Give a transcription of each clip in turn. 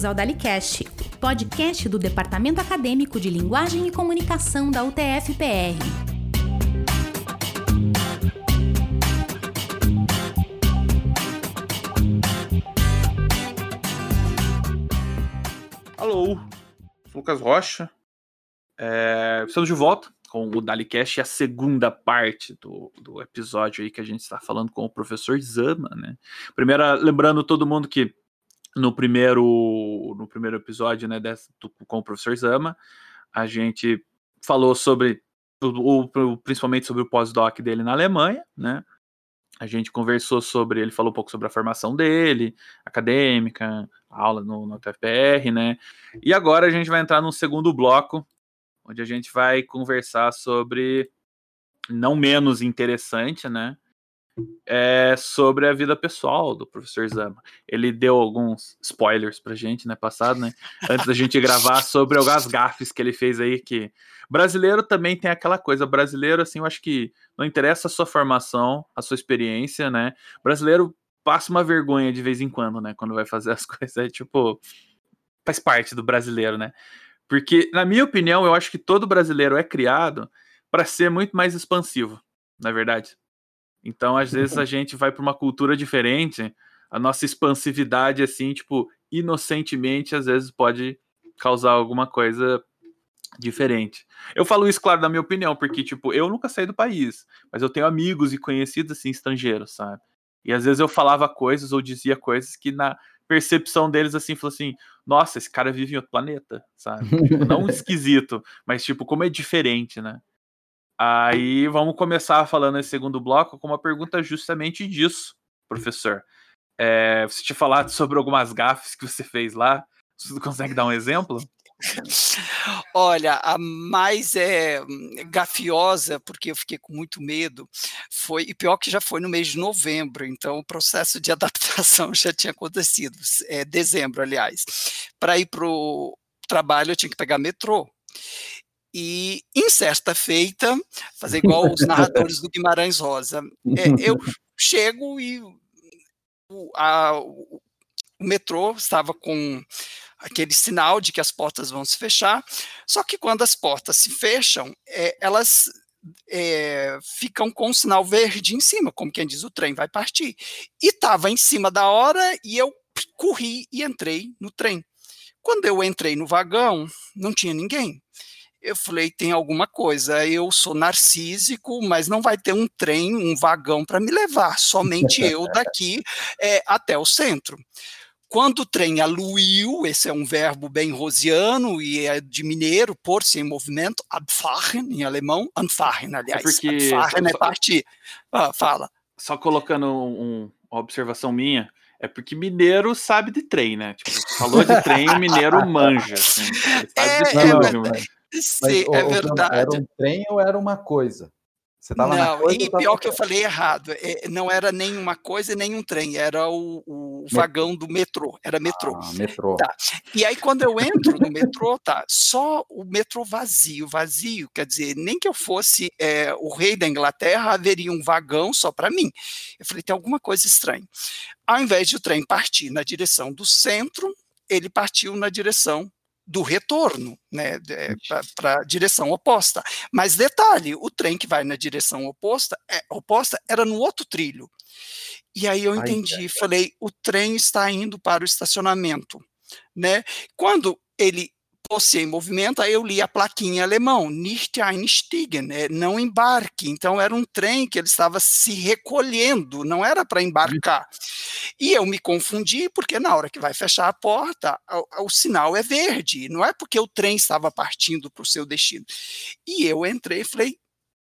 Bem-vindos ao DaliCast, podcast do Departamento Acadêmico de Linguagem e Comunicação da UTF-PR. Alô, Lucas Rocha. É, estamos de volta com o DaliCast, a segunda parte do, do episódio aí que a gente está falando com o professor Zama, né? Primeiro, lembrando todo mundo que no primeiro, no primeiro episódio, né, dessa, com o professor Zama, a gente falou sobre, o, o principalmente sobre o pós-doc dele na Alemanha, né? A gente conversou sobre, ele falou um pouco sobre a formação dele, acadêmica, aula no, no TFPR, né? E agora a gente vai entrar num segundo bloco, onde a gente vai conversar sobre, não menos interessante, né? É sobre a vida pessoal do professor Zama. Ele deu alguns spoilers pra gente, né, passado, né, antes da gente gravar sobre algumas gafes que ele fez aí, que brasileiro também tem aquela coisa, brasileiro, assim, eu acho que não interessa a sua formação, a sua experiência, né, brasileiro passa uma vergonha de vez em quando, né, quando vai fazer as coisas, é tipo, faz parte do brasileiro, né, porque, na minha opinião, eu acho que todo brasileiro é criado para ser muito mais expansivo, na é verdade. Então, às vezes, a gente vai para uma cultura diferente, a nossa expansividade, assim, tipo, inocentemente, às vezes pode causar alguma coisa diferente. Eu falo isso, claro, na minha opinião, porque, tipo, eu nunca saí do país, mas eu tenho amigos e conhecidos, assim, estrangeiros, sabe? E às vezes eu falava coisas ou dizia coisas que na percepção deles, assim, falou assim, nossa, esse cara vive em outro planeta, sabe? Tipo, não esquisito, mas, tipo, como é diferente, né? Aí vamos começar falando esse segundo bloco com uma pergunta justamente disso, professor. É, você tinha falado sobre algumas gafes que você fez lá. Você consegue dar um exemplo? Olha, a mais é, gafiosa, porque eu fiquei com muito medo, foi, e pior que já foi no mês de novembro, então o processo de adaptação já tinha acontecido, é, dezembro, aliás. Para ir para o trabalho, eu tinha que pegar metrô e em certa feita, fazer igual os narradores do Guimarães Rosa, é, eu chego e o, a, o, metrô estava com aquele sinal de que as portas vão se fechar, só que quando as portas se fecham, é, elas é, ficam com o sinal verde em cima, como quem diz, o trem vai partir. E estava em cima da hora e eu corri e entrei no trem. Quando eu entrei no vagão, não tinha ninguém. Eu falei, tem alguma coisa. Eu sou narcísico, mas não vai ter um trem, um vagão para me levar. Somente eu daqui é, até o centro. Quando o trem aluiu, esse é um verbo bem rosiano e é de mineiro, pôr-se em movimento, abfahren em alemão, anfahren, é aliás. É porque... Abfahren é partir. Ah, fala. Só colocando um, uma observação minha, é porque mineiro sabe de trem, né? Tipo, falou de trem, mineiro manja. Assim, sabe é, de tudo, é, Sim, Mas, é verdade. Era um trem ou era uma coisa? Você tava não, na coisa, e pior que eu falei errado, é, não era nem uma coisa nem um trem, era o, o vagão do metrô, era metrô. Ah, metrô. Tá. E aí quando eu entro no metrô, tá, só o metrô vazio, vazio, quer dizer, nem que eu fosse é, o rei da Inglaterra, haveria um vagão só para mim. Eu falei, tem alguma coisa estranha. Ao invés de o trem partir na direção do centro, ele partiu na direção do retorno, né, para a direção oposta. Mas detalhe, o trem que vai na direção oposta, é, oposta era no outro trilho. E aí eu entendi, Ai, falei, o trem está indo para o estacionamento, né? Quando ele você em movimento, aí eu li a plaquinha em alemão, nicht einstiegen, né, não embarque. Então era um trem que ele estava se recolhendo, não era para embarcar. E eu me confundi, porque na hora que vai fechar a porta, o, o sinal é verde, não é porque o trem estava partindo para o seu destino. E eu entrei e falei,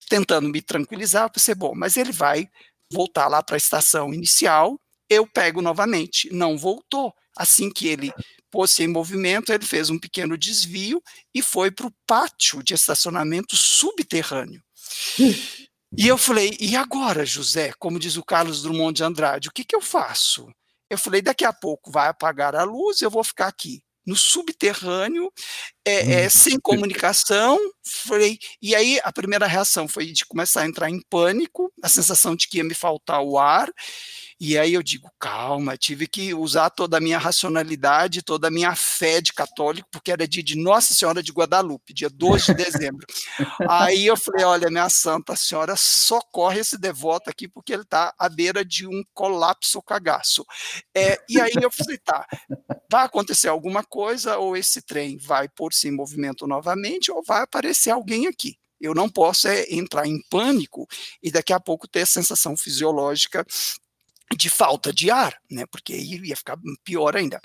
tentando me tranquilizar, pensei, bom, mas ele vai voltar lá para a estação inicial, eu pego novamente. Não voltou. Assim que ele pôs-se em movimento, ele fez um pequeno desvio e foi para o pátio de estacionamento subterrâneo. E eu falei, e agora, José? Como diz o Carlos Drummond de Andrade, o que, que eu faço? Eu falei, daqui a pouco vai apagar a luz, eu vou ficar aqui no subterrâneo, é, é, sem comunicação. Falei, e aí a primeira reação foi de começar a entrar em pânico, a sensação de que ia me faltar o ar. E aí eu digo, calma, tive que usar toda a minha racionalidade, toda a minha fé de católico, porque era dia de Nossa Senhora de Guadalupe, dia 12 de dezembro. aí eu falei, olha, minha santa senhora, socorre esse devoto aqui, porque ele está à beira de um colapso cagaço. É, e aí eu falei, tá, vai acontecer alguma coisa, ou esse trem vai pôr-se em movimento novamente, ou vai aparecer alguém aqui. Eu não posso é, entrar em pânico e daqui a pouco ter a sensação fisiológica de falta de ar, né? Porque aí ia ficar pior ainda.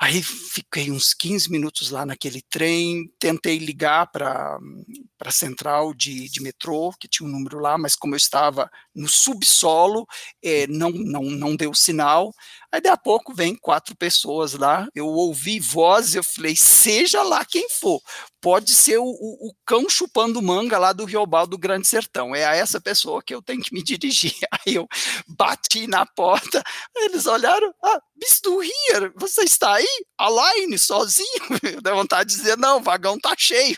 Aí fiquei uns 15 minutos lá naquele trem, tentei ligar para a central de, de metrô, que tinha um número lá, mas como eu estava no subsolo, eh, não, não, não deu sinal. Aí, daqui a pouco, vem quatro pessoas lá, eu ouvi voz, eu falei, seja lá quem for, pode ser o, o, o cão chupando manga lá do Riobal do Grande Sertão, é a essa pessoa que eu tenho que me dirigir. Aí eu bati na porta, eles olharam, ah, Bistu Here, você está aí? Aline, sozinho? Eu dei vontade de dizer, não, o vagão tá cheio.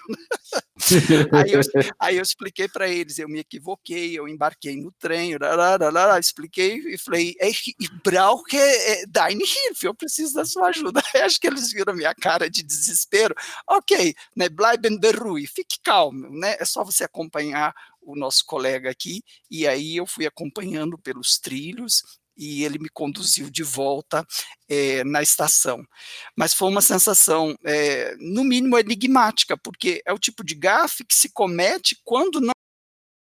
aí, eu, aí, eu, expliquei para eles, eu me equivoquei, eu embarquei no trem, lá, expliquei e falei, ich brauche deine Hilfe, eu preciso da sua ajuda. Acho que eles viram minha cara de desespero. Ok, né, bleiben beruhig, fique calmo, né? É só você acompanhar o nosso colega aqui, e aí eu fui acompanhando pelos trilhos, e ele me conduziu de volta é, na estação. Mas foi uma sensação, é, no mínimo, enigmática, porque é o tipo de gafe que se comete quando não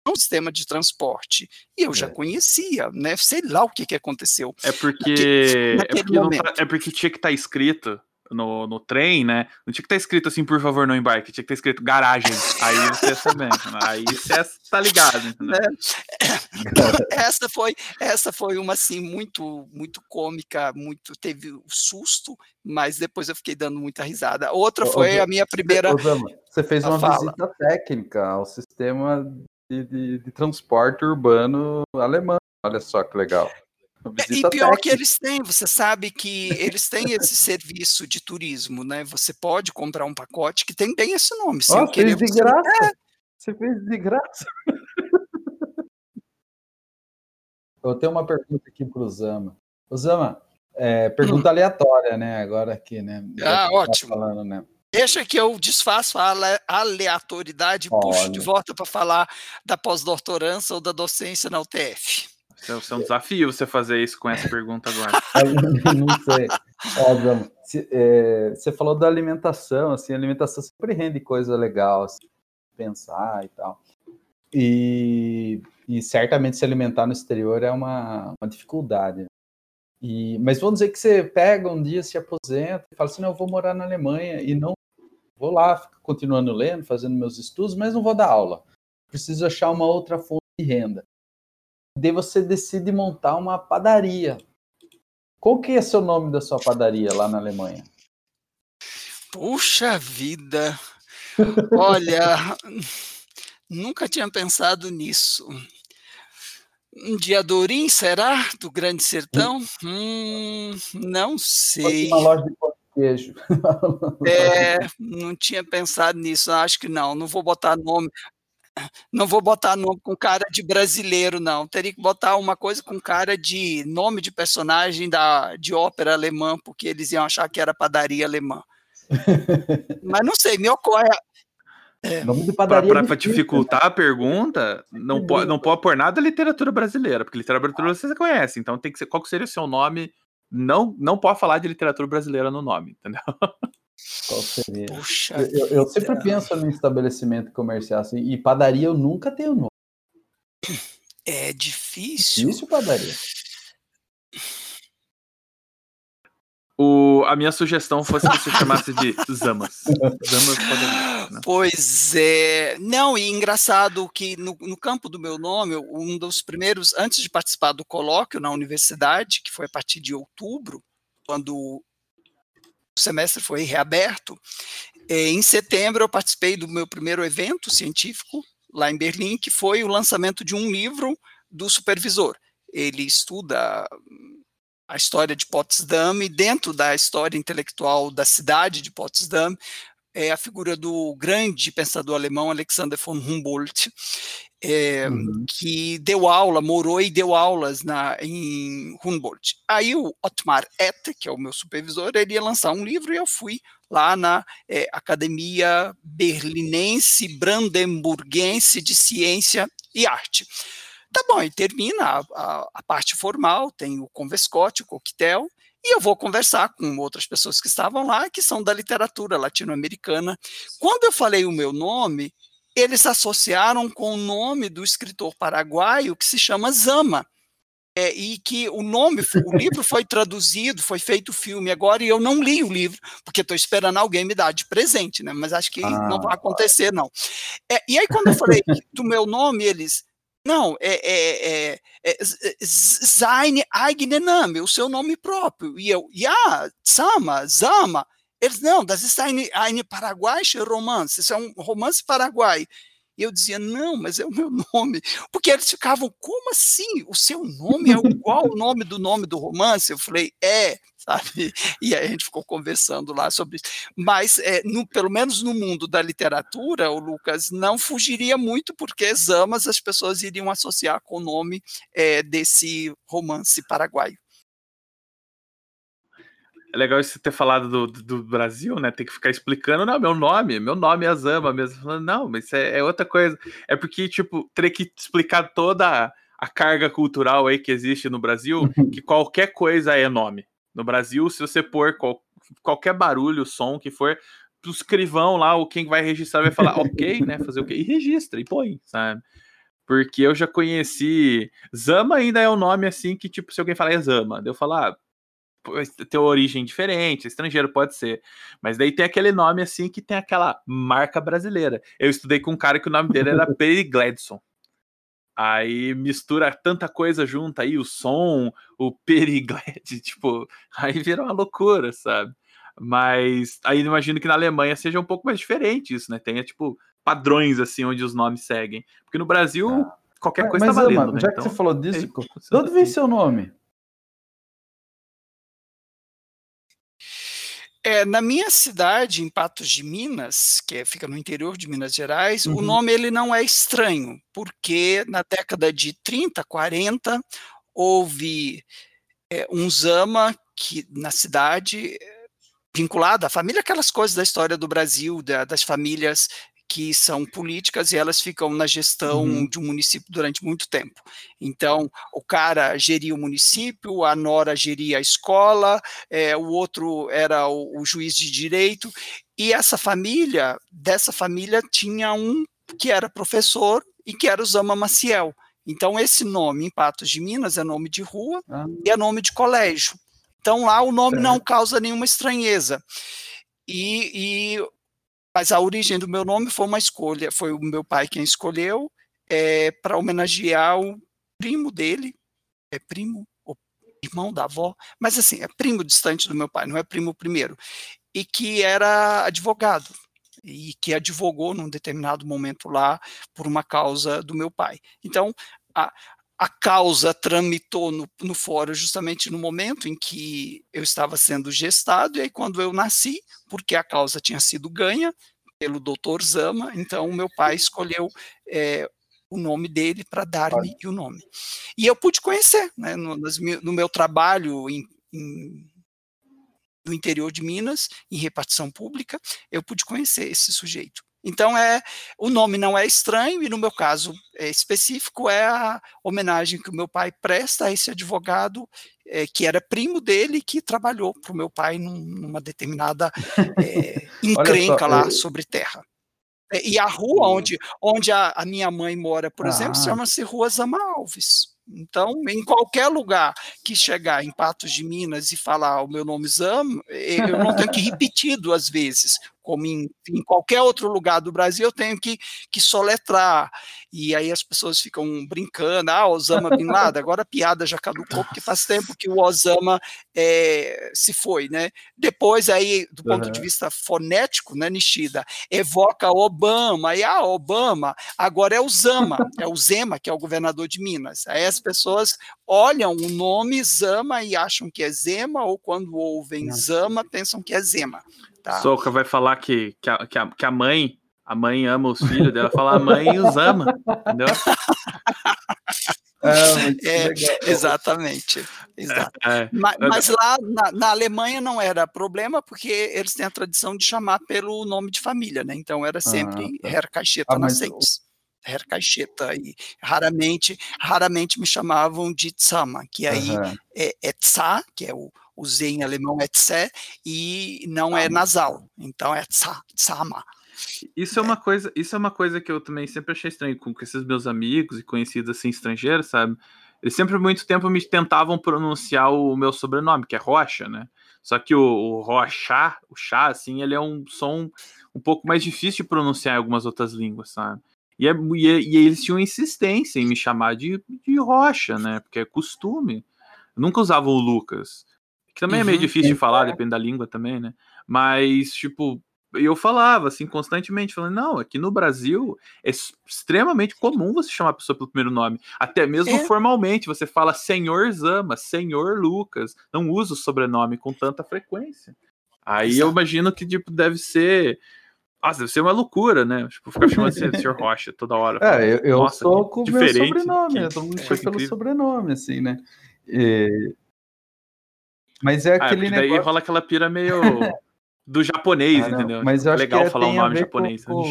um sistema de transporte. E eu já é. conhecia, né? Sei lá o que, que aconteceu. É porque, naquele, naquele é, porque tá, é porque tinha que estar tá escrito no, no trem, né? Não tinha que estar tá escrito assim, por favor, não embarque, tinha que estar tá escrito garagem. Aí você ia sabendo, né? aí você tá ligado, entendeu? É. Essa foi, essa foi uma assim muito, muito cômica, muito teve um susto, mas depois eu fiquei dando muita risada. Outra foi a minha primeira. Você fez uma fala. visita técnica ao sistema de, de, de transporte urbano alemão. Olha só que legal. É, e pior técnica. que eles têm, você sabe que eles têm esse serviço de turismo, né? Você pode comprar um pacote que tem bem esse nome. Querer, fez de você... graça. É. Você fez de graça. Eu tenho uma pergunta aqui para o Zama. O Zama, é, pergunta hum. aleatória, né? Agora aqui, né? Ah, tá ótimo. Tá falando, né? Deixa que eu desfaço a aleatoriedade e puxo de volta para falar da pós-doutorança ou da docência na UTF. Isso é um desafio você fazer isso com essa pergunta agora. não sei. Óbvio. É, você falou da alimentação, assim, alimentação sempre rende coisa legal, assim, pensar e tal. E, e certamente se alimentar no exterior é uma, uma dificuldade. E, mas vamos dizer que você pega um dia, se aposenta e fala assim, não, eu vou morar na Alemanha e não vou lá, continuando lendo, fazendo meus estudos, mas não vou dar aula. Preciso achar uma outra fonte de renda daí você decide montar uma padaria. Qual que é o nome da sua padaria lá na Alemanha? Puxa vida! Olha, nunca tinha pensado nisso. Um Diadorim, será? Do Grande Sertão? Hum, não sei. Uma loja de queijo. É, não tinha pensado nisso, acho que não. Não vou botar nome. Não vou botar nome com cara de brasileiro, não. Teria que botar uma coisa com cara de nome de personagem da, de ópera alemã, porque eles iam achar que era padaria alemã. Mas não sei, me ocorre. É. Para dificultar a pergunta, não pode, não pode pôr nada literatura brasileira, porque literatura brasileira você conhece, então tem que ser qual seria o seu nome. Não, não pode falar de literatura brasileira no nome, entendeu? Qual seria? Puxa eu, eu sempre penso no estabelecimento comercial assim, e padaria eu nunca tenho nome. É difícil. Difícil padaria. O, a minha sugestão fosse que você chamasse de Zamas. Zamas padaria. Né? Pois é. Não, e engraçado que no, no, campo do meu nome, um dos primeiros, antes de participar do colóquio na universidade, que foi a partir de outubro, quando o semestre foi reaberto. É, em setembro, eu participei do meu primeiro evento científico lá em Berlim, que foi o lançamento de um livro do supervisor. Ele estuda a história de Potsdam e dentro da história intelectual da cidade de Potsdam é a figura do grande pensador alemão Alexander von Humboldt. É, uhum. que deu aula, morou e deu aulas na, em Humboldt. Aí o Otmar Ette, que é o meu supervisor, ele ia lançar um livro e eu fui lá na é, Academia Berlinense Brandemburguense de Ciência e Arte. Tá bom, e termina a, a, a parte formal, tem o convescote, o coquetel, e eu vou conversar com outras pessoas que estavam lá, que são da literatura latino-americana. Quando eu falei o meu nome, eles associaram com o nome do escritor paraguaio que se chama Zama. É, e que o nome, o livro foi traduzido, foi feito filme agora, e eu não li o livro, porque estou esperando alguém me dar de presente, né? Mas acho que ah, não vai acontecer, não. É, e aí, quando eu falei do meu nome, eles. Não, é, é, é, é Zaine Aignename, o seu nome próprio. E eu, Ya, Sama, Zama. Eles, não, das está em, em Paraguai, romance, isso é um romance paraguai. E eu dizia, não, mas é o meu nome. Porque eles ficavam, como assim? O seu nome é igual o nome do nome do romance? Eu falei, é, sabe? E aí a gente ficou conversando lá sobre isso. Mas, é, no, pelo menos no mundo da literatura, o Lucas não fugiria muito, porque Zamas as pessoas iriam associar com o nome é, desse romance paraguaio é legal você ter falado do, do, Brasil, né? Tem que ficar explicando, não, meu nome, meu nome é Azama mesmo. Não, mas isso é, é, outra coisa. É porque, tipo, teria que explicar toda a, a carga cultural aí que existe no Brasil, que qualquer coisa é nome. No Brasil, se você pôr qual, qualquer barulho, som que for, o escrivão lá, ou quem vai registrar, vai falar, ok, né? Fazer o quê? E registra, e põe, sabe? Porque eu já conheci. Zama ainda é um nome assim que, tipo, se alguém falar é Zama, eu falar, ah, ter origem diferente, estrangeiro pode ser. Mas daí tem aquele nome assim que tem aquela marca brasileira. Eu estudei com um cara que o nome dele era Perry Gladson. Aí mistura tanta coisa junto aí, o som, o perigled, tipo, aí vira uma loucura, sabe? Mas aí imagino que na Alemanha seja um pouco mais diferente isso, né? Tenha, tipo, padrões assim onde os nomes seguem. Porque no Brasil, ah. qualquer coisa mas, tá valendo, Ama, né? Já então, que você falou disso, é, de onde vem seu nome? É, na minha cidade, em Patos de Minas, que é, fica no interior de Minas Gerais, uhum. o nome ele não é estranho, porque na década de 30, 40, houve é, um Zama que, na cidade vinculado à família, aquelas coisas da história do Brasil, da, das famílias que são políticas e elas ficam na gestão uhum. de um município durante muito tempo. Então, o cara geria o município, a nora geria a escola, é, o outro era o, o juiz de direito, e essa família, dessa família, tinha um que era professor e que era o Zama Maciel. Então, esse nome em Patos de Minas é nome de rua ah. e é nome de colégio. Então, lá o nome não causa nenhuma estranheza. E, e mas a origem do meu nome foi uma escolha, foi o meu pai quem escolheu, é, para homenagear o primo dele, é primo, irmão da avó, mas assim, é primo distante do meu pai, não é primo primeiro, e que era advogado, e que advogou num determinado momento lá por uma causa do meu pai. Então, a, a causa tramitou no, no fórum justamente no momento em que eu estava sendo gestado, e aí quando eu nasci, porque a causa tinha sido ganha pelo doutor Zama, então meu pai escolheu é, o nome dele para dar-me o nome. E eu pude conhecer, né, no, no meu trabalho em, em, no interior de Minas, em repartição pública, eu pude conhecer esse sujeito. Então é o nome não é estranho e no meu caso é, específico é a homenagem que o meu pai presta a esse advogado é, que era primo dele que trabalhou para o meu pai num, numa determinada é, encrenca só, lá eu... sobre terra. E a rua onde, onde a, a minha mãe mora, por ah. exemplo, chama-se Rua Zama Alves. Então, em qualquer lugar que chegar em Patos de Minas e falar o meu nome Zama, eu não tenho que repetir duas vezes como em, em, qualquer outro lugar do Brasil, eu tenho que, que soletrar. E aí as pessoas ficam brincando, ah, Osama Bin Laden, agora a piada já caducou, porque faz tempo que o Osama é, se foi, né? Depois aí, do ponto uhum. de vista fonético, né, Nishida, evoca Obama, e ah, Obama, agora é o Zama, é o Zema, que é o governador de Minas. Aí as pessoas olham o nome Zama e acham que é Zema, ou quando ouvem Zama, pensam que é Zema. Tá. Soca vai falar que, que, a, que, a, que a mãe A mãe ama os filhos dela, fala a mãe os ama, entendeu? É, é, exatamente. exato. É, mas, mas, lá na, na, Alemanha não era problema, porque eles têm a tradição de chamar pelo nome de família, né? Então era sempre ah, tá. Herr Caixeta ah, Nascentes. Herr Caixeta, e raramente, raramente me chamavam de Tsama, que aí uhum. é, é Tsa, que é o, o Z em alemão é Tse, e não é nasal, então é Tsa, Tsama. Isso é uma coisa, isso é uma coisa que eu também sempre achei estranho com esses meus amigos e conhecidos assim estrangeiros, sabe? Eles sempre muito tempo me tentavam pronunciar o meu sobrenome, que é Rocha, né? Só que o, o Rocha, o chá, assim, ele é um som um pouco mais difícil de pronunciar em algumas outras línguas, sabe? E, é, e, e eles tinham insistência em me chamar de, de Rocha, né? Porque é costume. Eu nunca usava o Lucas. Que também uhum, é meio uhum, difícil de falar, depende da língua também, né? Mas, tipo, eu falava assim constantemente, falando, não, aqui no Brasil é extremamente comum você chamar a pessoa pelo primeiro nome, até mesmo é. formalmente, você fala Senhor Zama, Senhor Lucas, não usa o sobrenome com tanta frequência. Aí Exato. eu imagino que tipo deve ser nossa, deve ser uma loucura, né? Tipo, ficar chamando de Sr. Rocha toda hora. É, eu, eu Nossa, sou com o meu sobrenome, que, todo mundo chama pelo incrível. sobrenome, assim, né? E... Mas é ah, aquele daí negócio... rola aquela pira meio do japonês, ah, entendeu? Mas eu é acho legal que falar um nome japonês, com,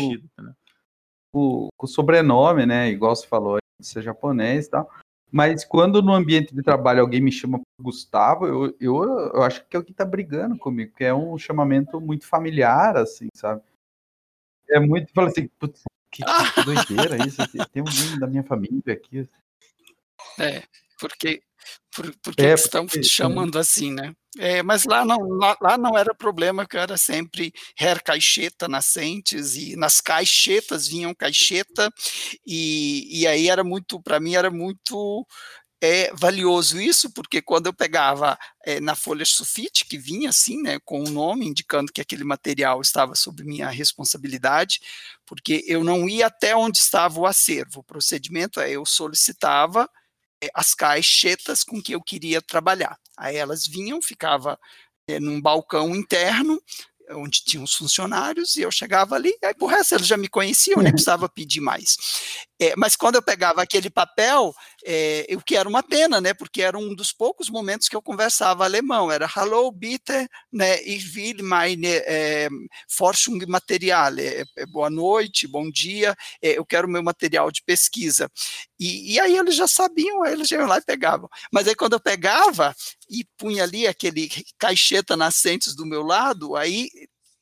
com, com, o sobrenome, né? Igual você falou, ser japonês e tal. Mas quando no ambiente de trabalho alguém me chama Gustavo, eu, eu, eu acho que é o que tá brigando comigo, que é um chamamento muito familiar, assim, sabe? É muito, fala assim, putz, que, que doideira isso, tem um da minha família aqui. É, porque, por, porque é, estão porque, chamando assim, né? É, mas lá não, lá, lá, não era problema, que era sempre Herr Caixeta nascentes, e nas caixetas vinham caixeta, e, e aí era muito, para mim era muito é valioso isso, porque quando eu pegava é, na folha sulfite, que vinha assim, né, com o nome, indicando que aquele material estava sob minha responsabilidade, porque eu não ia até onde estava o acervo. O procedimento é eu solicitava as caixetas com que eu queria trabalhar. Aí elas vinham, ficava é, num balcão interno, onde tinham os funcionários, e eu chegava ali, aí por resto eles já me conheciam, nem precisava pedir mais. É, mas quando eu pegava aquele papel, é, o que era uma pena, né, porque era um dos poucos momentos que eu conversava alemão, era Hallo, bitte, né, ich will meine é, Forschung Materiale, é, é, boa noite, bom dia, é, eu quero meu material de pesquisa. E, e aí eles já sabiam, eles já iam lá e pegavam. Mas aí quando eu pegava e punha ali aquele caixeta nascentes do meu lado, aí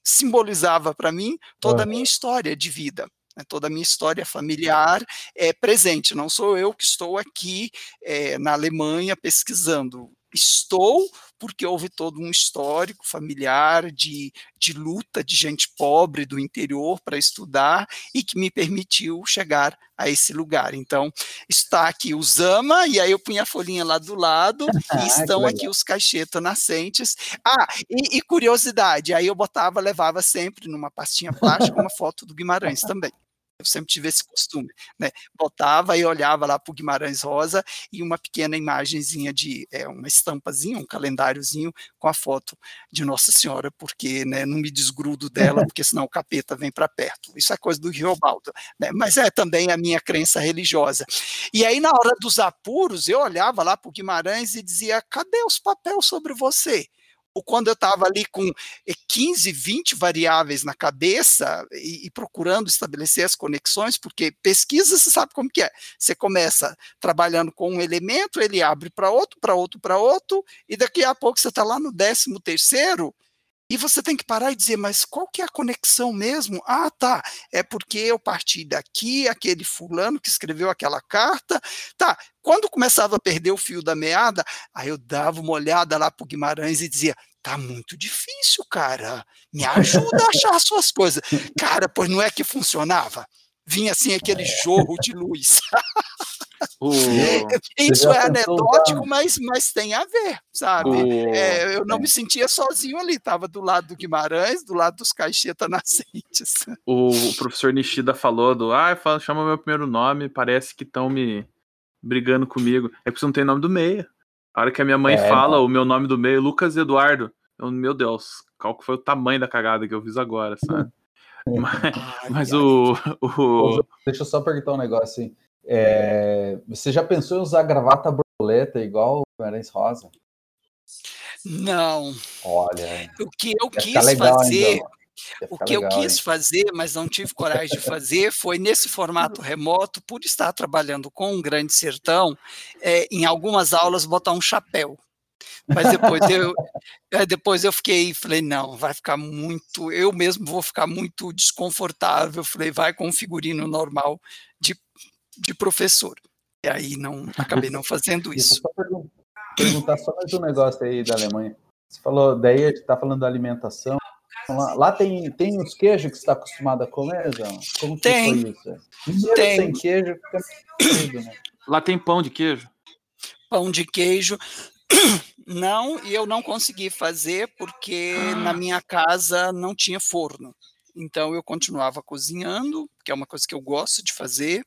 simbolizava para mim toda a minha história de vida né, toda a minha história familiar é presente. Não sou eu que estou aqui é, na Alemanha pesquisando. Estou porque houve todo um histórico familiar de, de luta de gente pobre do interior para estudar e que me permitiu chegar a esse lugar. Então, está aqui o Zama, e aí eu punha a folhinha lá do lado, ah, e estão aqui os caixetas nascentes. Ah, e, e curiosidade, aí eu botava, levava sempre numa pastinha plástica uma foto do Guimarães também. Eu sempre tive esse costume, né? Botava e olhava lá para o Guimarães Rosa e uma pequena imagenzinha de é, uma estampazinha, um calendáriozinho com a foto de Nossa Senhora, porque né, não me desgrudo dela, porque senão o capeta vem para perto. Isso é coisa do Riobaldo, né? Mas é também a minha crença religiosa. E aí, na hora dos apuros, eu olhava lá para o Guimarães e dizia: cadê os papéis sobre você? Ou quando eu estava ali com 15, eh, 20 variáveis na cabeça e, e, procurando estabelecer as conexões, porque pesquisa você sabe como que é. Você começa trabalhando com um elemento, ele abre para outro, para outro, para outro, e daqui a pouco você está lá no décimo terceiro, e você tem que parar e dizer, mas qual que é a conexão mesmo? Ah, tá, é porque eu parti daqui, aquele fulano que escreveu aquela carta. Tá, quando começava a perder o fio da meada, aí eu dava uma olhada lá para o Guimarães e dizia, tá muito difícil, cara, me ajuda a achar as suas coisas. Cara, pois não é que funcionava? Vinha assim aquele jorro de luz. O... Isso é anedótico, mas, mas tem a ver, sabe? O... É, eu não é. me sentia sozinho ali, estava do lado do Guimarães, do lado dos Caixeta Nascentes. O professor Nishida falou do, ah, fala, chama meu primeiro nome, parece que estão me brigando comigo. É porque você não tem nome do meia. A hora que a minha mãe é, fala então. o meu nome do meio, Lucas Eduardo, eu, meu Deus, qual que foi o tamanho da cagada que eu fiz agora, sabe? Mas, mas o, o. Deixa eu só perguntar um negócio assim. É, você já pensou em usar gravata borboleta igual o Guimarães Rosa? Não. Olha. O que eu quis legal, fazer. O que eu legal, quis hein? fazer, mas não tive coragem de fazer, foi nesse formato remoto, por estar trabalhando com um grande sertão, é, em algumas aulas botar um chapéu. Mas depois eu, é, depois eu fiquei, falei, não, vai ficar muito, eu mesmo vou ficar muito desconfortável. Falei, vai com um figurino normal de, de professor. E aí não acabei não fazendo eu isso. só perguntar só mais um negócio aí da Alemanha. Você falou, daí a gente tá falando da alimentação. Lá, lá tem, tem os queijos que você está acostumado a comer, João? Como que Tem. foi isso? Tem. sem queijo fica né? Lá tem pão de queijo. Pão de queijo. Não, e eu não consegui fazer porque na minha casa não tinha forno. Então eu continuava cozinhando, que é uma coisa que eu gosto de fazer,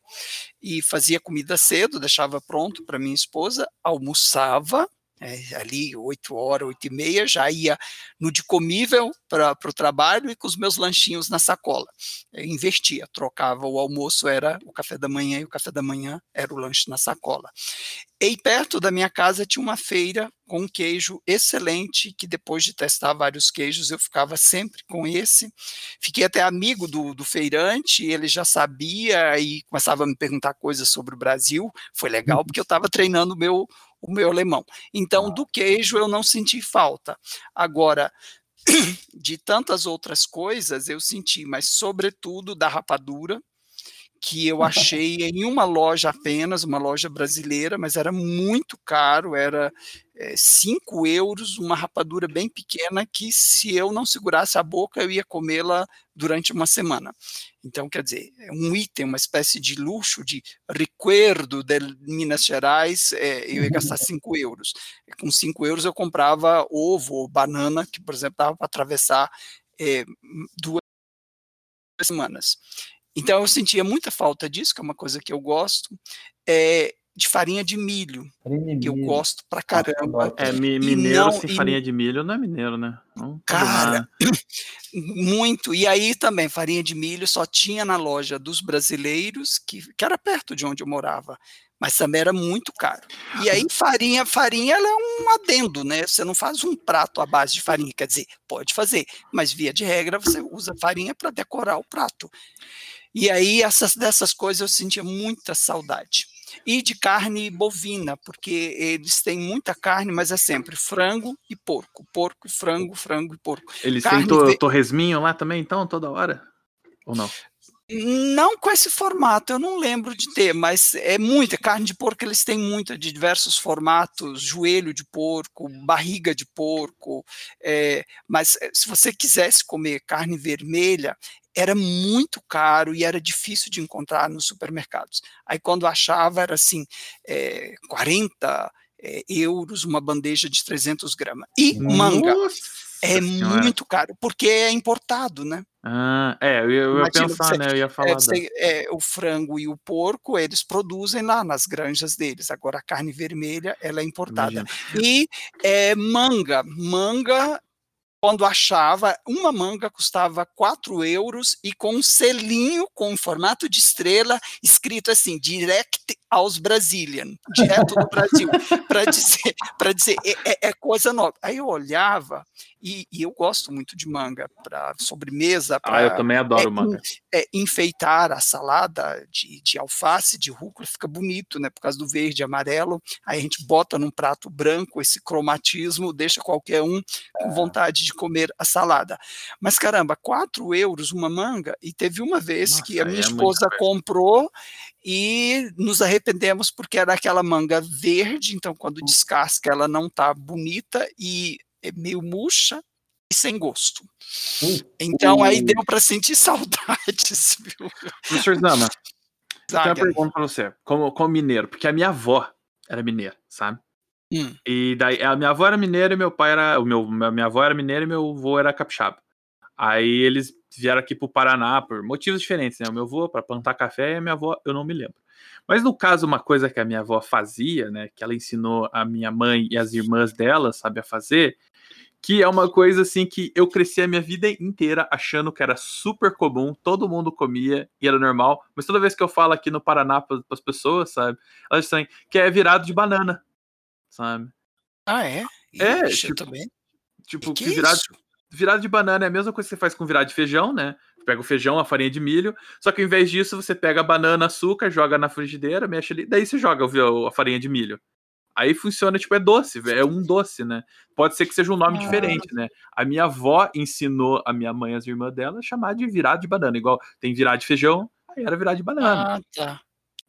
e fazia comida cedo, deixava pronto para minha esposa, almoçava, é, ali oito horas, oito e meia, já ia no de comível para o trabalho e com os meus lanchinhos na sacola. Eu investia, trocava o almoço, era o café da manhã, e o café da manhã era o lanche na sacola. E perto da minha casa tinha uma feira com um queijo excelente, que depois de testar vários queijos, eu ficava sempre com esse. Fiquei até amigo do, do feirante, ele já sabia e começava a me perguntar coisas sobre o Brasil. Foi legal, porque eu estava treinando o meu, o meu alemão. Então, do queijo eu não senti falta. Agora, de tantas outras coisas, eu senti, mas sobretudo da rapadura, que eu achei em uma loja apenas, uma loja brasileira, mas era muito caro, era 5 euros, uma rapadura bem pequena, que se eu não segurasse a boca, eu ia comê-la durante uma semana. Então, quer dizer, é um item, uma espécie de luxo, de recuerdo de Minas Gerais, é, eu ia gastar 5 euros. Com 5 euros eu comprava ovo ou banana, que, por exemplo, dava para atravessar é, duas semanas. Então eu sentia muita falta disso, que é uma coisa que eu gosto, é, de farinha de milho, Farinha de que eu gosto pra caramba. É, E mi- mineiro não- sem e- farinha de milho não é mineiro, né? Não, Cara. Muito. E aí também, farinha de milho só tinha na loja dos brasileiros, que, que era perto de onde eu morava, mas também era muito caro. E aí farinha, farinha ela é um adendo, né? Você não faz um prato à base de farinha, quer dizer, pode fazer, mas via de regra você usa farinha para decorar o prato. E aí essas dessas coisas eu sentia muita saudade. E de carne bovina, porque eles têm muita carne, mas é sempre frango e porco, porco e frango, frango e porco. Eles carne têm to- ve- torresminho lá também, então, toda hora? Ou não? Não com esse formato, eu não lembro de ter, mas é muita carne de porco, eles têm muita, de diversos formatos, joelho de porco, barriga de porco, é, mas eh, se você quisesse comer carne vermelha, era muito caro e era difícil de encontrar nos supermercados. Aí quando achava era assim, é, 40 é, euros uma bandeja de 300 gramas. E manga, Nossa é Senhora. muito caro, porque é importado, né? Ah, é, eu, ia- eu ia Imagina pensar, você- né? Eu ia falar. É, você- é, o frango e o porco, eles produzem lá nas granjas deles. Agora, a carne vermelha, ela é importada. imagina. E é, manga. Manga, quando achava, uma manga custava 4 euros e com um selinho com um formato de estrela escrito assim, direct aos Brazilian, direto do Brasil, para dizer, para dizer é, é- é coisa nova. Aí eu olhava, e, e eu gosto muito de manga para sobremesa, Ah, eu para também adoro é, manga. é, enfeitar a salada de, de alface, de rúcula, fica bonito, né? Por causa do verde e amarelo. Aí a gente bota num prato branco esse cromatismo, deixa qualquer um com vontade de comer a salada. Mas caramba, 4 euros uma manga, e teve uma vez Nossa, que a minha é esposa comprou e nos arrependemos porque era aquela manga verde, então quando descasca ela não tá bonita e é meio murcha e sem gosto. Ui, Então aí deu para sentir saudades, viu? Professor Zama, eu tenho uma pergunta pra você, como, como mineiro, porque a minha avó era mineira, sabe? Hum. E daí, a minha avó era mineira e meu pai era. O meu, minha minha avó era mineira e meu avô era capixaba. Aí eles vieram aqui pro Paraná por motivos diferentes, né? O meu avô para plantar café e a minha avó, eu não me lembro. Mas no caso, uma coisa que a minha avó fazia, né? Que ela ensinou a minha mãe e as irmãs dela, sabe, a fazer, que é uma coisa assim que eu cresci a minha vida inteira achando que era super comum, todo mundo comia e era normal, mas toda vez que eu falo aqui no Paraná para as pessoas, sabe, elas dizem que é virado de banana, sabe? Ah, é? É, Ixi, eu tipo, também. Tipo, Que que virado, isso? Virado de banana é a mesma coisa que você faz com virado de feijão, né? Pega o feijão, a farinha de milho, só que ao invés disso você pega a banana, açúcar, joga na frigideira, mexe ali, daí você joga a farinha de milho. Aí funciona, tipo, é doce, é um doce, né? Pode ser que seja um nome Ah. diferente, né? A minha avó ensinou a minha mãe e as irmãs dela a chamar de virado de banana, igual tem virado de feijão, aí era virado de banana. Ah, tá.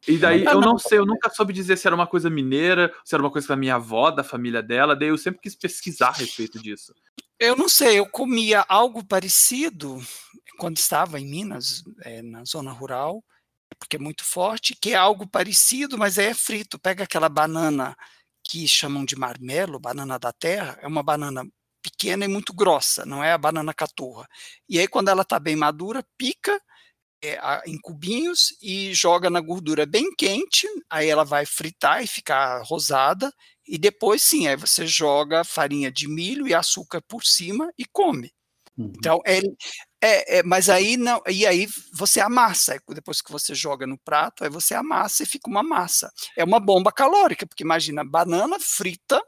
E daí Ah, eu não. não sei, eu nunca soube dizer se era uma coisa mineira, se era uma coisa da minha avó, da família dela, daí eu sempre quis pesquisar a respeito disso. Eu não sei, eu comia algo parecido quando estava em Minas, eh, na zona rural, porque é muito forte, que é algo parecido, mas é frito. Pega aquela banana que chamam de marmelo, banana da terra, é uma banana pequena e muito grossa, não é a banana caturra. E aí, quando ela está bem madura, pica eh, a- em cubinhos e joga na gordura bem quente, aí ela vai fritar e ficar rosada, e depois sim, aí você joga farinha de milho e açúcar por cima e come. Uhum. Então, é, é, é, mas aí não, e aí você amassa, depois que você joga no prato, aí você amassa e fica uma massa. É uma bomba calórica, porque imagina, banana frita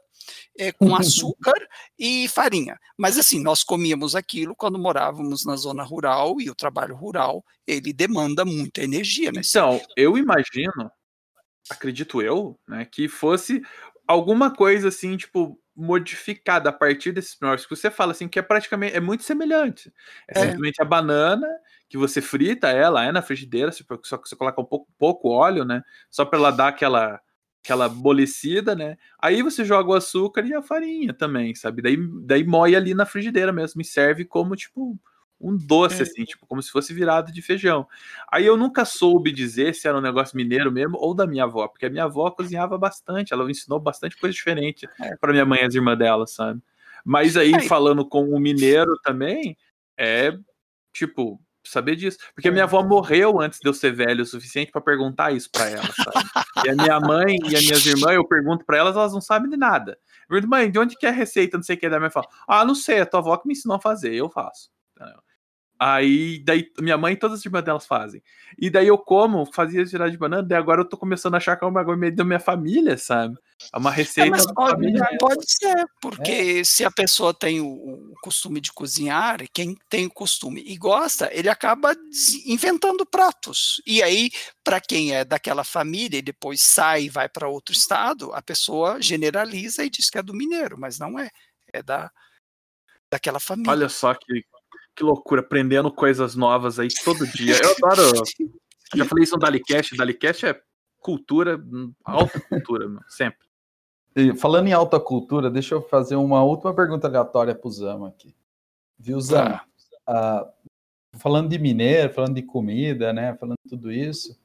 é, com açúcar e farinha. Mas assim, nós comíamos aquilo quando morávamos na zona rural e o trabalho rural, ele demanda muita energia, né? Então, eu imagino, acredito eu, né, que fosse alguma coisa assim, tipo, modificada a partir desses primórdios que você fala assim, que é praticamente, é muito semelhante. É, É. simplesmente a banana, que você frita ela, é na frigideira, só que você coloca um pouco, pouco óleo, né, só para ela dar aquela aquela amolecida, né? Aí você joga o açúcar e a farinha também, sabe? Daí, daí moe ali na frigideira mesmo e serve como, tipo, um doce, É. assim, tipo, como se fosse virado de feijão. Aí eu nunca soube dizer se era um negócio mineiro mesmo ou da minha avó, porque a minha avó cozinhava bastante, ela ensinou bastante coisa diferente É. para minha mãe e as irmãs dela, sabe? Mas aí, falando com o mineiro também, é tipo, saber disso. Porque a É. minha avó morreu antes de eu ser velho o suficiente para perguntar isso para ela, sabe? E a minha mãe e as minhas irmãs, eu pergunto para elas, elas não sabem de nada. Eu pergunto, mãe, de onde que é a receita? Não sei o que. Da minha fala, ah, não sei, a tua avó que me ensinou a fazer, eu faço. Entendeu? Aí, daí, minha mãe e todas as irmãs delas fazem. E daí eu como, fazia girar de banana, daí agora eu tô começando a achar que é um bagulho meio da minha família, sabe? É uma É, receita mas da pode, pode ser, porque se a pessoa tem o, o costume de cozinhar, quem tem o costume e gosta, ele acaba inventando pratos. E aí, para quem é daquela família e depois sai e vai para outro estado, a pessoa generaliza e diz que é do mineiro, mas não é. É da, daquela família. Olha só que, que loucura, aprendendo coisas novas aí todo dia. Eu adoro. Já falei isso no Dalicast. Dalicast é cultura, alta cultura, meu, sempre. E falando em alta cultura, deixa eu fazer uma última pergunta aleatória para o Zama aqui. Viu, Zama? Ah, falando de mineiro, falando de comida, né? Falando de tudo isso,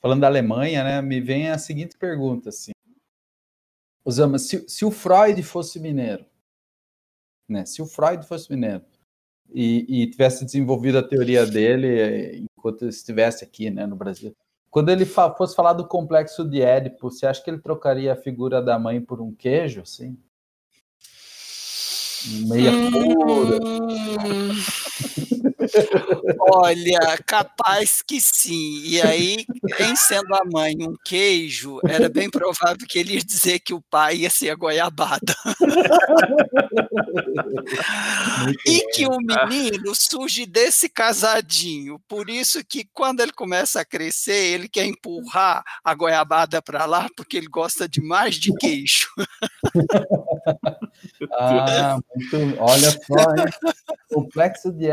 falando da Alemanha, né? Me vem a seguinte pergunta, assim. Zama, se, se o Freud fosse mineiro, né? Se o Freud fosse mineiro e, e tivesse desenvolvido a teoria dele eh, enquanto ele estivesse aqui, né, no Brasil, quando ele fa- fosse falar do complexo de Édipo, você acha que ele trocaria a figura da mãe por um queijo, assim? Meia pura. Olha, capaz que sim. E aí, em sendo a mãe um queijo, era bem provável que ele ia dizer que o pai ia ser a goiabada. E que o menino surge desse casadinho. Por isso que quando ele começa a crescer, ele quer empurrar a goiabada para lá, porque ele gosta demais de queijo. Ah, muito. Olha só, hein? Complexo de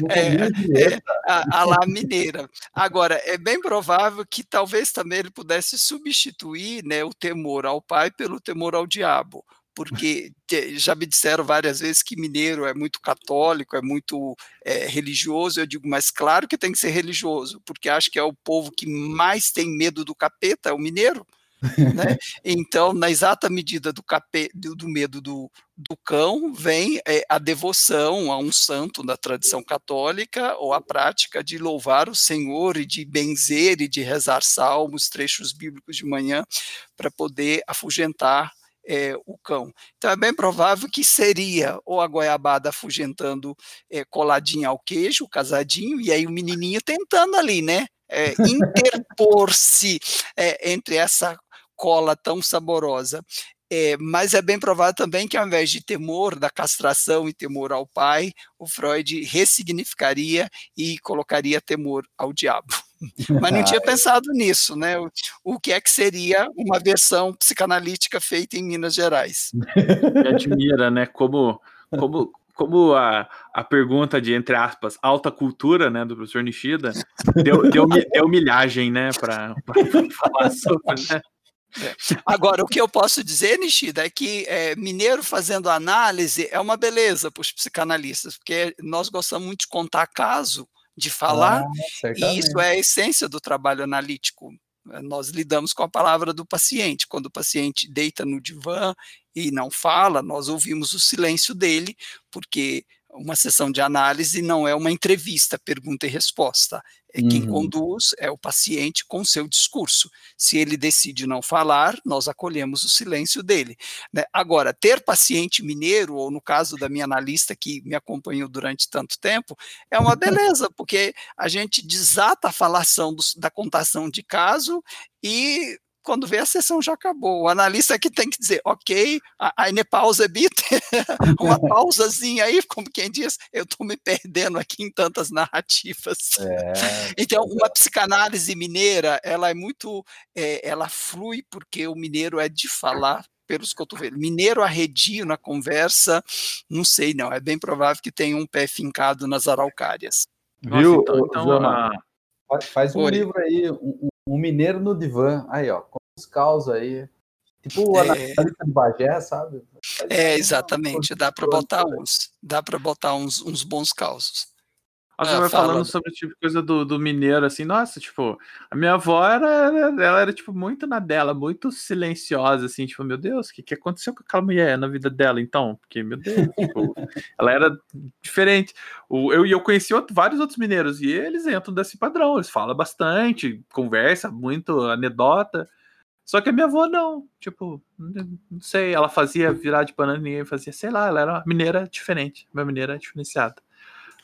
No É, Julieta. a, a lá mineira. Agora, é bem provável que talvez também ele pudesse substituir né, o temor ao pai pelo temor ao diabo, porque já me disseram várias vezes que mineiro é muito católico, é muito é, religioso. Eu digo, mas claro que tem que ser religioso, porque acho que é o povo que mais tem medo do capeta, é o mineiro. Né? Então, na exata medida do, cape, do, do medo do, do cão, vem é, a devoção a um santo da tradição católica ou a prática de louvar o Senhor e de benzer e de rezar salmos, trechos bíblicos de manhã, para poder afugentar é, o cão. Então é bem provável que seria ou a goiabada afugentando é, coladinha ao queijo, casadinho, e aí o menininho tentando ali, né? É, interpor-se é, entre essa cola tão saborosa. É, mas é bem provável também que, ao invés de temor da castração e temor ao pai, o Freud ressignificaria e colocaria temor ao diabo. Mas não tinha pensado nisso, né? O, o, que é que seria uma versão psicanalítica feita em Minas Gerais? Me admira, né? Como, como, como a, a pergunta de, entre aspas, alta cultura, né, do professor Nishida, deu, deu, deu milhagem, né, para falar sobre, né? É. Agora, o que eu posso dizer, Nishida, é que é, mineiro fazendo análise é uma beleza para os psicanalistas, porque nós gostamos muito de contar caso, de falar, ah, e isso é a essência do trabalho analítico. Nós lidamos com a palavra do paciente. Quando o paciente deita no divã e não fala, nós ouvimos o silêncio dele, porque uma sessão de análise não é uma entrevista, pergunta e resposta. É quem uhum. conduz é o paciente com seu discurso. Se ele decide não falar, nós acolhemos o silêncio dele. Né? Agora, ter paciente mineiro, ou no caso da minha analista que me acompanhou durante tanto tempo, é uma beleza, porque a gente desata a falação do, da contação de caso e quando vê a sessão já acabou. O analista que tem que dizer, ok, eine Pause bitte, uma pausazinha aí, como quem diz, eu estou me perdendo aqui em tantas narrativas. É, então, uma psicanálise mineira, ela é muito, é, ela flui porque o mineiro é de falar pelos cotovelos. Mineiro arredio na conversa, não sei não, é bem provável que tenha um pé fincado nas araucárias. Viu, Nossa, então, então Zama, faz um Oi. livro aí, um, um, mineiro no divã, aí ó, os caos aí. Tipo o é... de Bagé, sabe? É, exatamente. Dá para botar uns. Dá para botar uns, uns bons causos. Você ah, vai fala. falando sobre tipo coisa do, do mineiro, assim, nossa, tipo, a minha avó era, ela era, tipo, muito na dela, muito silenciosa, assim, tipo, meu Deus, o que, que aconteceu com aquela mulher na vida dela, então? Porque, meu Deus, tipo, ela era diferente. O, eu, eu conheci outro, vários outros mineiros, e eles entram desse padrão, eles falam bastante, conversa muito, anedota, só que a minha avó não, tipo, não sei, ela fazia virar de banana e fazia, sei lá, ela era uma mineira diferente, uma mineira diferenciada.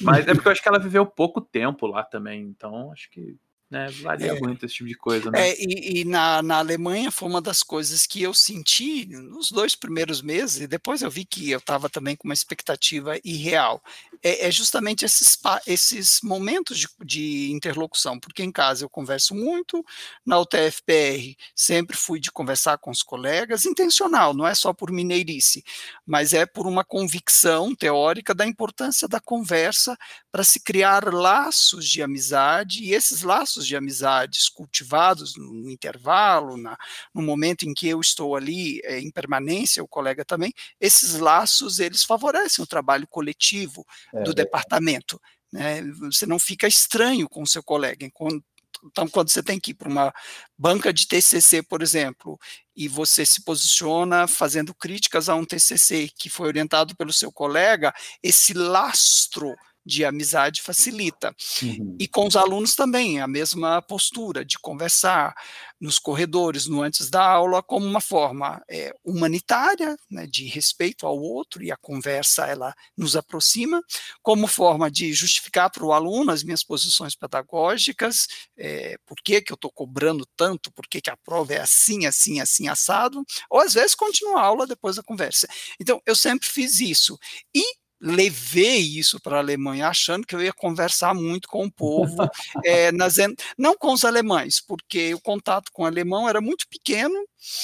Mas é porque eu acho que ela viveu pouco tempo lá também, então acho que né? Varia é. muito esse tipo de coisa, né? É, e, e na, na Alemanha foi uma das coisas que eu senti nos dois primeiros meses, e depois eu vi que eu estava também com uma expectativa irreal. É, é justamente esses, esses momentos de, de, interlocução, porque em casa eu converso muito, na UTFPR sempre fui de conversar com os colegas, intencional, não é só por mineirice, mas é por uma convicção teórica da importância da conversa para se criar laços de amizade, e esses laços laços de amizades cultivados no, intervalo, na, no momento em que eu estou ali é, em permanência, o colega também, esses laços eles favorecem o trabalho coletivo é, do departamento. Né? Você não fica estranho com o seu colega. Enquanto, então, quando você tem que ir para uma banca de TCC, por exemplo, e você se posiciona fazendo críticas a um TCC que foi orientado pelo seu colega, esse lastro de amizade facilita. Uhum. E com os alunos também, a mesma postura de conversar nos corredores, no antes da aula, como uma forma é, humanitária, né, de respeito ao outro, e a conversa ela nos aproxima, como forma de justificar para o aluno as minhas posições pedagógicas, é, por que, que eu estou cobrando tanto, por que, que a prova é assim, assim, assim, assado, ou às vezes continua a aula depois da conversa. Então, eu sempre fiz isso. E levei isso para a Alemanha achando que eu ia conversar muito com o povo, é, nas, não com os alemães, porque o contato com o alemão era muito pequeno,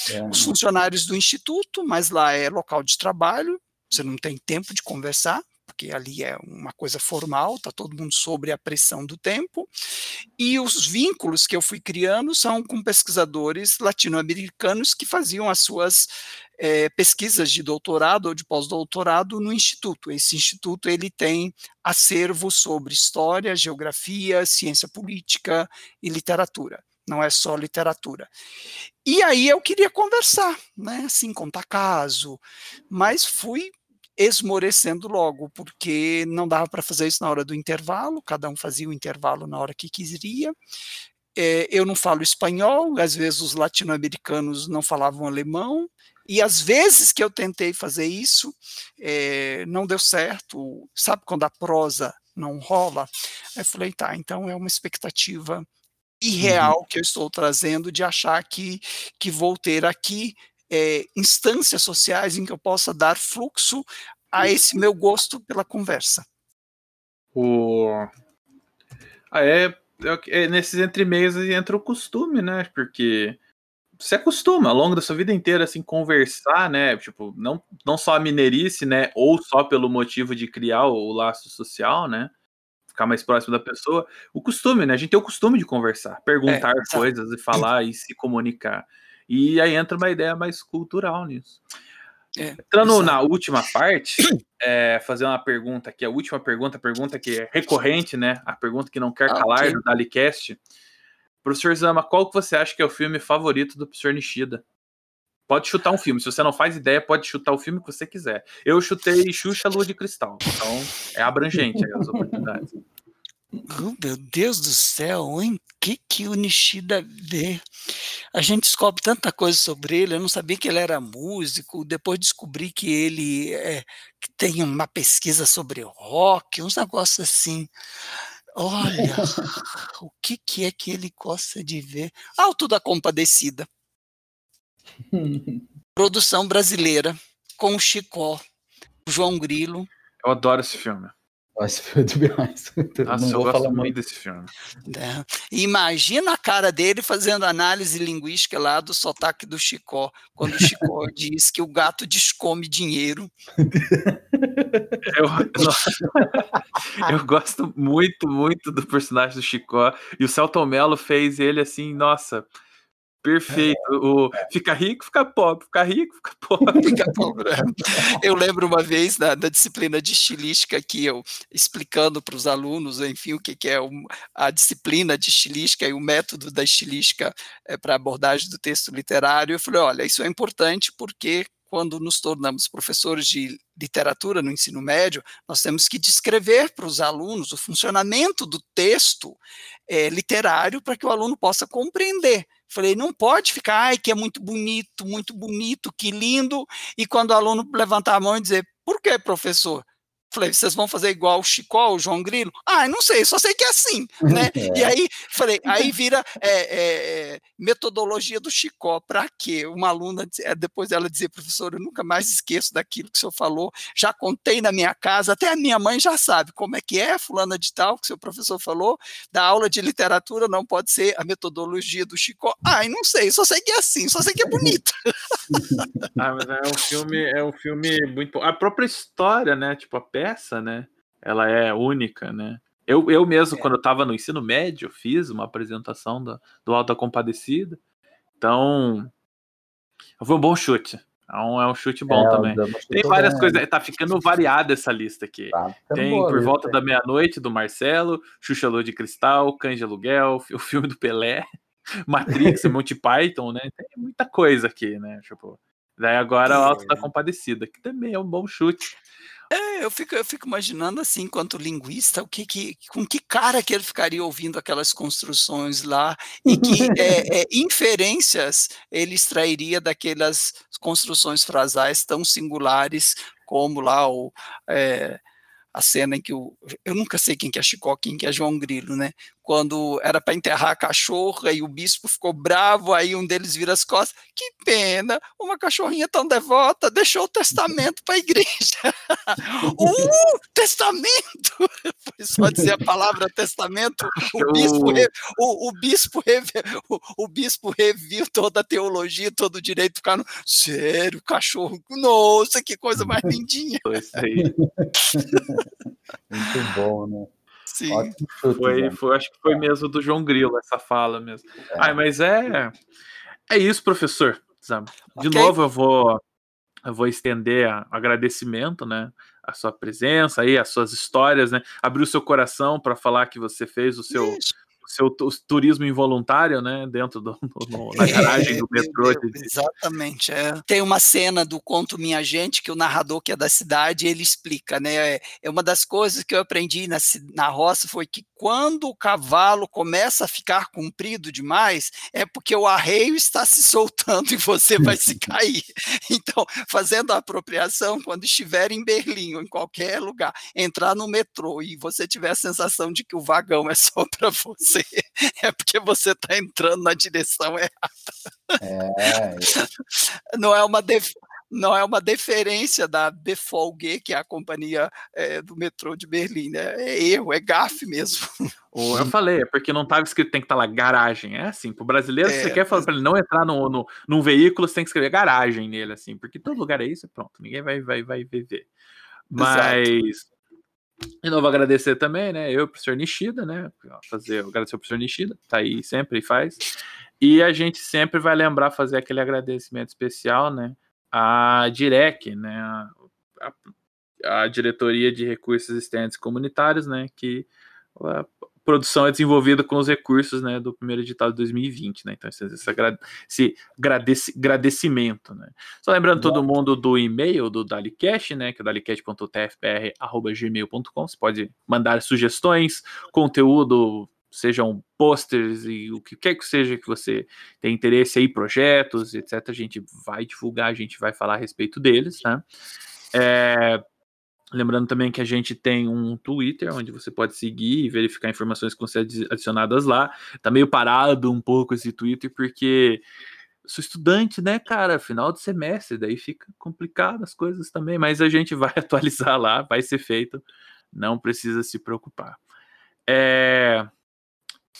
é. os funcionários do instituto, mas lá é local de trabalho, você não tem tempo de conversar, porque ali é uma coisa formal, está todo mundo sobre a pressão do tempo, e os vínculos que eu fui criando são com pesquisadores latino-americanos que faziam as suas é, pesquisas de doutorado ou de pós-doutorado no instituto. Esse instituto ele tem acervo sobre história, geografia, ciência política e literatura. Não é só literatura. E aí eu queria conversar, né? Assim, contar caso, mas fui esmorecendo logo, porque não dava para fazer isso na hora do intervalo, cada um fazia o intervalo na hora que queria. é, eu não falo espanhol, às vezes os latino-americanos não falavam alemão, e às vezes que eu tentei fazer isso, é, não deu certo. Sabe quando a prosa não rola? Aí eu falei, tá, então é uma expectativa irreal uhum. que eu estou trazendo de achar que, que vou ter aqui é, instâncias sociais em que eu possa dar fluxo a esse meu gosto pela conversa. O... Ah, é, é, nesses entre-meios entra o costume, né? Porque você acostuma ao longo da sua vida inteira assim conversar, né? Tipo, não, não só a mineirice, né? Ou só pelo motivo de criar o laço social, né? Ficar mais próximo da pessoa. O costume, né? A gente tem o costume de conversar, perguntar é, coisas e falar e se comunicar. E aí entra uma ideia mais cultural nisso. É, Entrando exato. na última parte, é, fazer uma pergunta aqui, a última pergunta, a pergunta que é recorrente, né? A pergunta que não quer ah, calar okay. do Dalicast. Professor Zama, qual que você acha que é o filme favorito do professor Nishida? Pode chutar um filme. Se você não faz ideia, pode chutar o filme que você quiser. Eu chutei Xuxa Lua de Cristal. Então é abrangente as oportunidades. Meu Deus do céu, em que que o Nishida vê? A gente descobre tanta coisa sobre ele, eu não sabia que ele era músico, depois descobri que ele é, que tem uma pesquisa sobre rock, uns negócios assim. Olha, o que que é que ele gosta de ver? Alto da Compadecida. Produção brasileira, com o Chicó, João Grilo. Eu adoro esse filme. Esse filme é demais. Nossa, eu gosto muito mais. desse filme. É. Imagina a cara dele fazendo análise linguística lá do sotaque do Chicó, quando o Chicó diz que o gato descome dinheiro. Eu, eu, gosto muito, muito do personagem do Chicó. E o Celton Mello fez ele assim, nossa, Perfeito. O, fica rico, fica pobre, fica rico, fica pobre. Fica pobre. É. Eu lembro uma vez da, da, disciplina de estilística que eu explicando para os alunos, enfim, o que, que é a disciplina de estilística e o método da estilística é, para abordagem do texto literário. Eu falei, olha, isso é importante porque quando nos tornamos professores de literatura no ensino médio, nós temos que descrever para os alunos o funcionamento do texto é, literário para que o aluno possa compreender. Falei, não pode ficar, ai, que é muito bonito, muito bonito, que lindo, e quando o aluno levantar a mão e dizer, por que, professor? Falei, vocês vão fazer igual o Chicó, o João Grilo? Ah, não sei, só sei que é assim, né? É. E aí, falei, aí vira é, é, é metodologia do Chicó, para quê? Uma aluna, é, depois ela dizia, professor, eu nunca mais esqueço daquilo que o senhor falou, já contei na minha casa, até a minha mãe já sabe como é que é, fulana de tal, que o seu professor falou, da aula de literatura não pode ser a metodologia do Chicó. Ah, não sei, só sei que é assim, só sei que é bonito. ah, mas é um filme, é um filme muito... A própria história, né, tipo, a peça, né? Ela é única, né? Eu, eu mesmo, é. quando eu estava no ensino médio, fiz uma apresentação do, do Alta Compadecida. Então, foi um bom chute. É um, é um chute bom é, também. Tem várias bem. coisas. Tá ficando variada essa lista aqui. Tá Tem Por Volta da Meia-Noite, do Marcelo, Xuxa Lua de Cristal, Cães Aluguel, o filme do Pelé, Matrix, Monty Python, né? Tem muita coisa aqui, né? Tipo, daí agora o Alto da Compadecida, que também é um bom chute. É, eu fico, eu fico imaginando assim, enquanto linguista, o que, que, com que cara que ele ficaria ouvindo aquelas construções lá e que é, é, inferências ele extrairia daquelas construções frasais tão singulares como lá o, é, a cena em que o. Eu nunca sei quem que é Chicó, quem que é João Grilo, né? Quando era para enterrar a cachorra e o bispo ficou bravo, aí um deles vira as costas. Que pena, uma cachorrinha tão devota deixou o testamento para a igreja. uh, testamento! Foi só dizer a palavra testamento, o bispo, re, o, o, bispo o, o, bispo reviu toda a teologia, todo o direito, ficar sério, cachorro, nossa, que coisa mais lindinha. Isso aí. Muito bom, né? Sim. Chute, foi, foi, acho que foi mesmo do João Grilo essa fala mesmo. É. Ai, mas é é isso, professor. De okay. novo eu vou eu vou estender a, agradecimento, né, a sua presença aí, as suas histórias, né, abrir o seu coração para falar que você fez o seu seu turismo involuntário, né? Dentro do, no, na garagem do metrô. Exatamente. É. Tem uma cena do conto Minha Gente que o narrador que é da cidade ele explica, né? É uma das coisas que eu aprendi na, na roça foi que quando o cavalo começa a ficar comprido demais, é porque o arreio está se soltando e você vai se cair. Então, fazendo a apropriação, quando estiver em Berlim ou em qualquer lugar, entrar no metrô e você tiver a sensação de que o vagão é só para você, é porque você está entrando na direção errada. É. Não é uma def não é uma deferência da Befolge, que é a companhia é, do metrô de Berlim, né? É erro, é gafe mesmo. Eu falei, é porque não estava escrito tem que estar tá lá garagem. É assim, para o brasileiro, é, se você quer falar para ele não entrar no, no, num veículo, você tem que escrever garagem nele, assim, porque todo lugar é isso, pronto, ninguém vai, vai, vai viver. Mas. Exato. De novo, agradecer também, né? Eu, professor Nishida, né? Fazer, agradecer ao professor Nishida, tá aí sempre e faz. E a gente sempre vai lembrar fazer aquele agradecimento especial, né? A DIREC, né? A, a, a Diretoria de Recursos Externos Comunitários, né? Que produção é desenvolvida com os recursos né, do primeiro edital de 2020, né? Então, esse, esse, esse agradeci, agradecimento, né? Só lembrando todo mundo do e-mail do Dalicast, né? Que é dalicast.tfpr.gmail.com. Você pode mandar sugestões, conteúdo, sejam posters e o que quer que seja que você tenha interesse aí, projetos, etc. A gente vai divulgar, a gente vai falar a respeito deles, né? É, Lembrando também que a gente tem um Twitter onde você pode seguir e verificar informações que vão ser adicionadas lá. Tá meio parado um pouco esse Twitter porque sou estudante, né, cara? Final de semestre, daí fica complicado as coisas também, mas a gente vai atualizar lá, vai ser feito, não precisa se preocupar. É...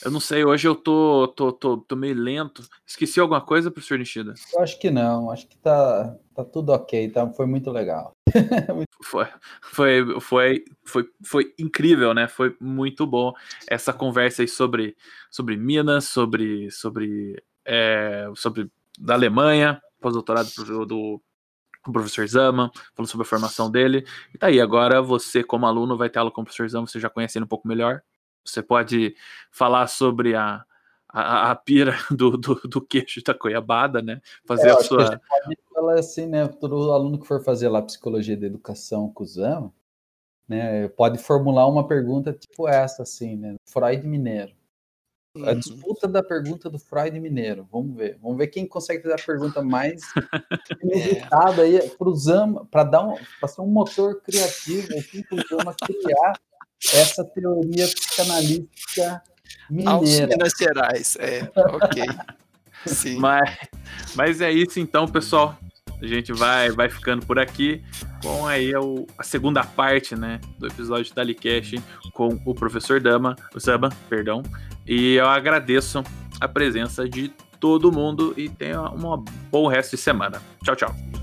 Eu não sei, hoje eu tô, tô, tô, tô meio lento. Esqueci alguma coisa, professor Nishida? Eu acho que não, acho que tá, tá tudo ok, tá, foi muito legal. foi, foi, foi, foi, foi incrível, né? Foi muito bom essa conversa aí sobre, sobre Minas, sobre, sobre, é, sobre da Alemanha, pós-doutorado do, do o professor Zama, falando sobre a formação dele. E tá aí, agora você, como aluno, vai ter aula com o professor Zama, você já conhece ele um pouco melhor. Você pode falar sobre a, a, a pira do, do, do, queixo da goiabada, né? Fazer é, a sua. A pode falar assim, né? Todo aluno que for fazer lá psicologia da educação com o Zama, né? Pode formular uma pergunta tipo essa, assim, né? Freud Mineiro. Uhum. A disputa da pergunta do Freud Mineiro. Vamos ver. Vamos ver quem consegue fazer a pergunta mais inusitada aí para o Zama, para dar um, para ser um motor criativo, assim, para o Zama criar essa teoria psicanalística mineira. Aos Minas Gerais, é, ok. Sim. Mas, mas é isso então, pessoal. A gente vai, vai ficando por aqui com aí o, a segunda parte, né, do episódio da Licast com o professor Dama, o Zama, perdão. E eu agradeço a presença de todo mundo e tenha um bom resto de semana. Tchau, tchau.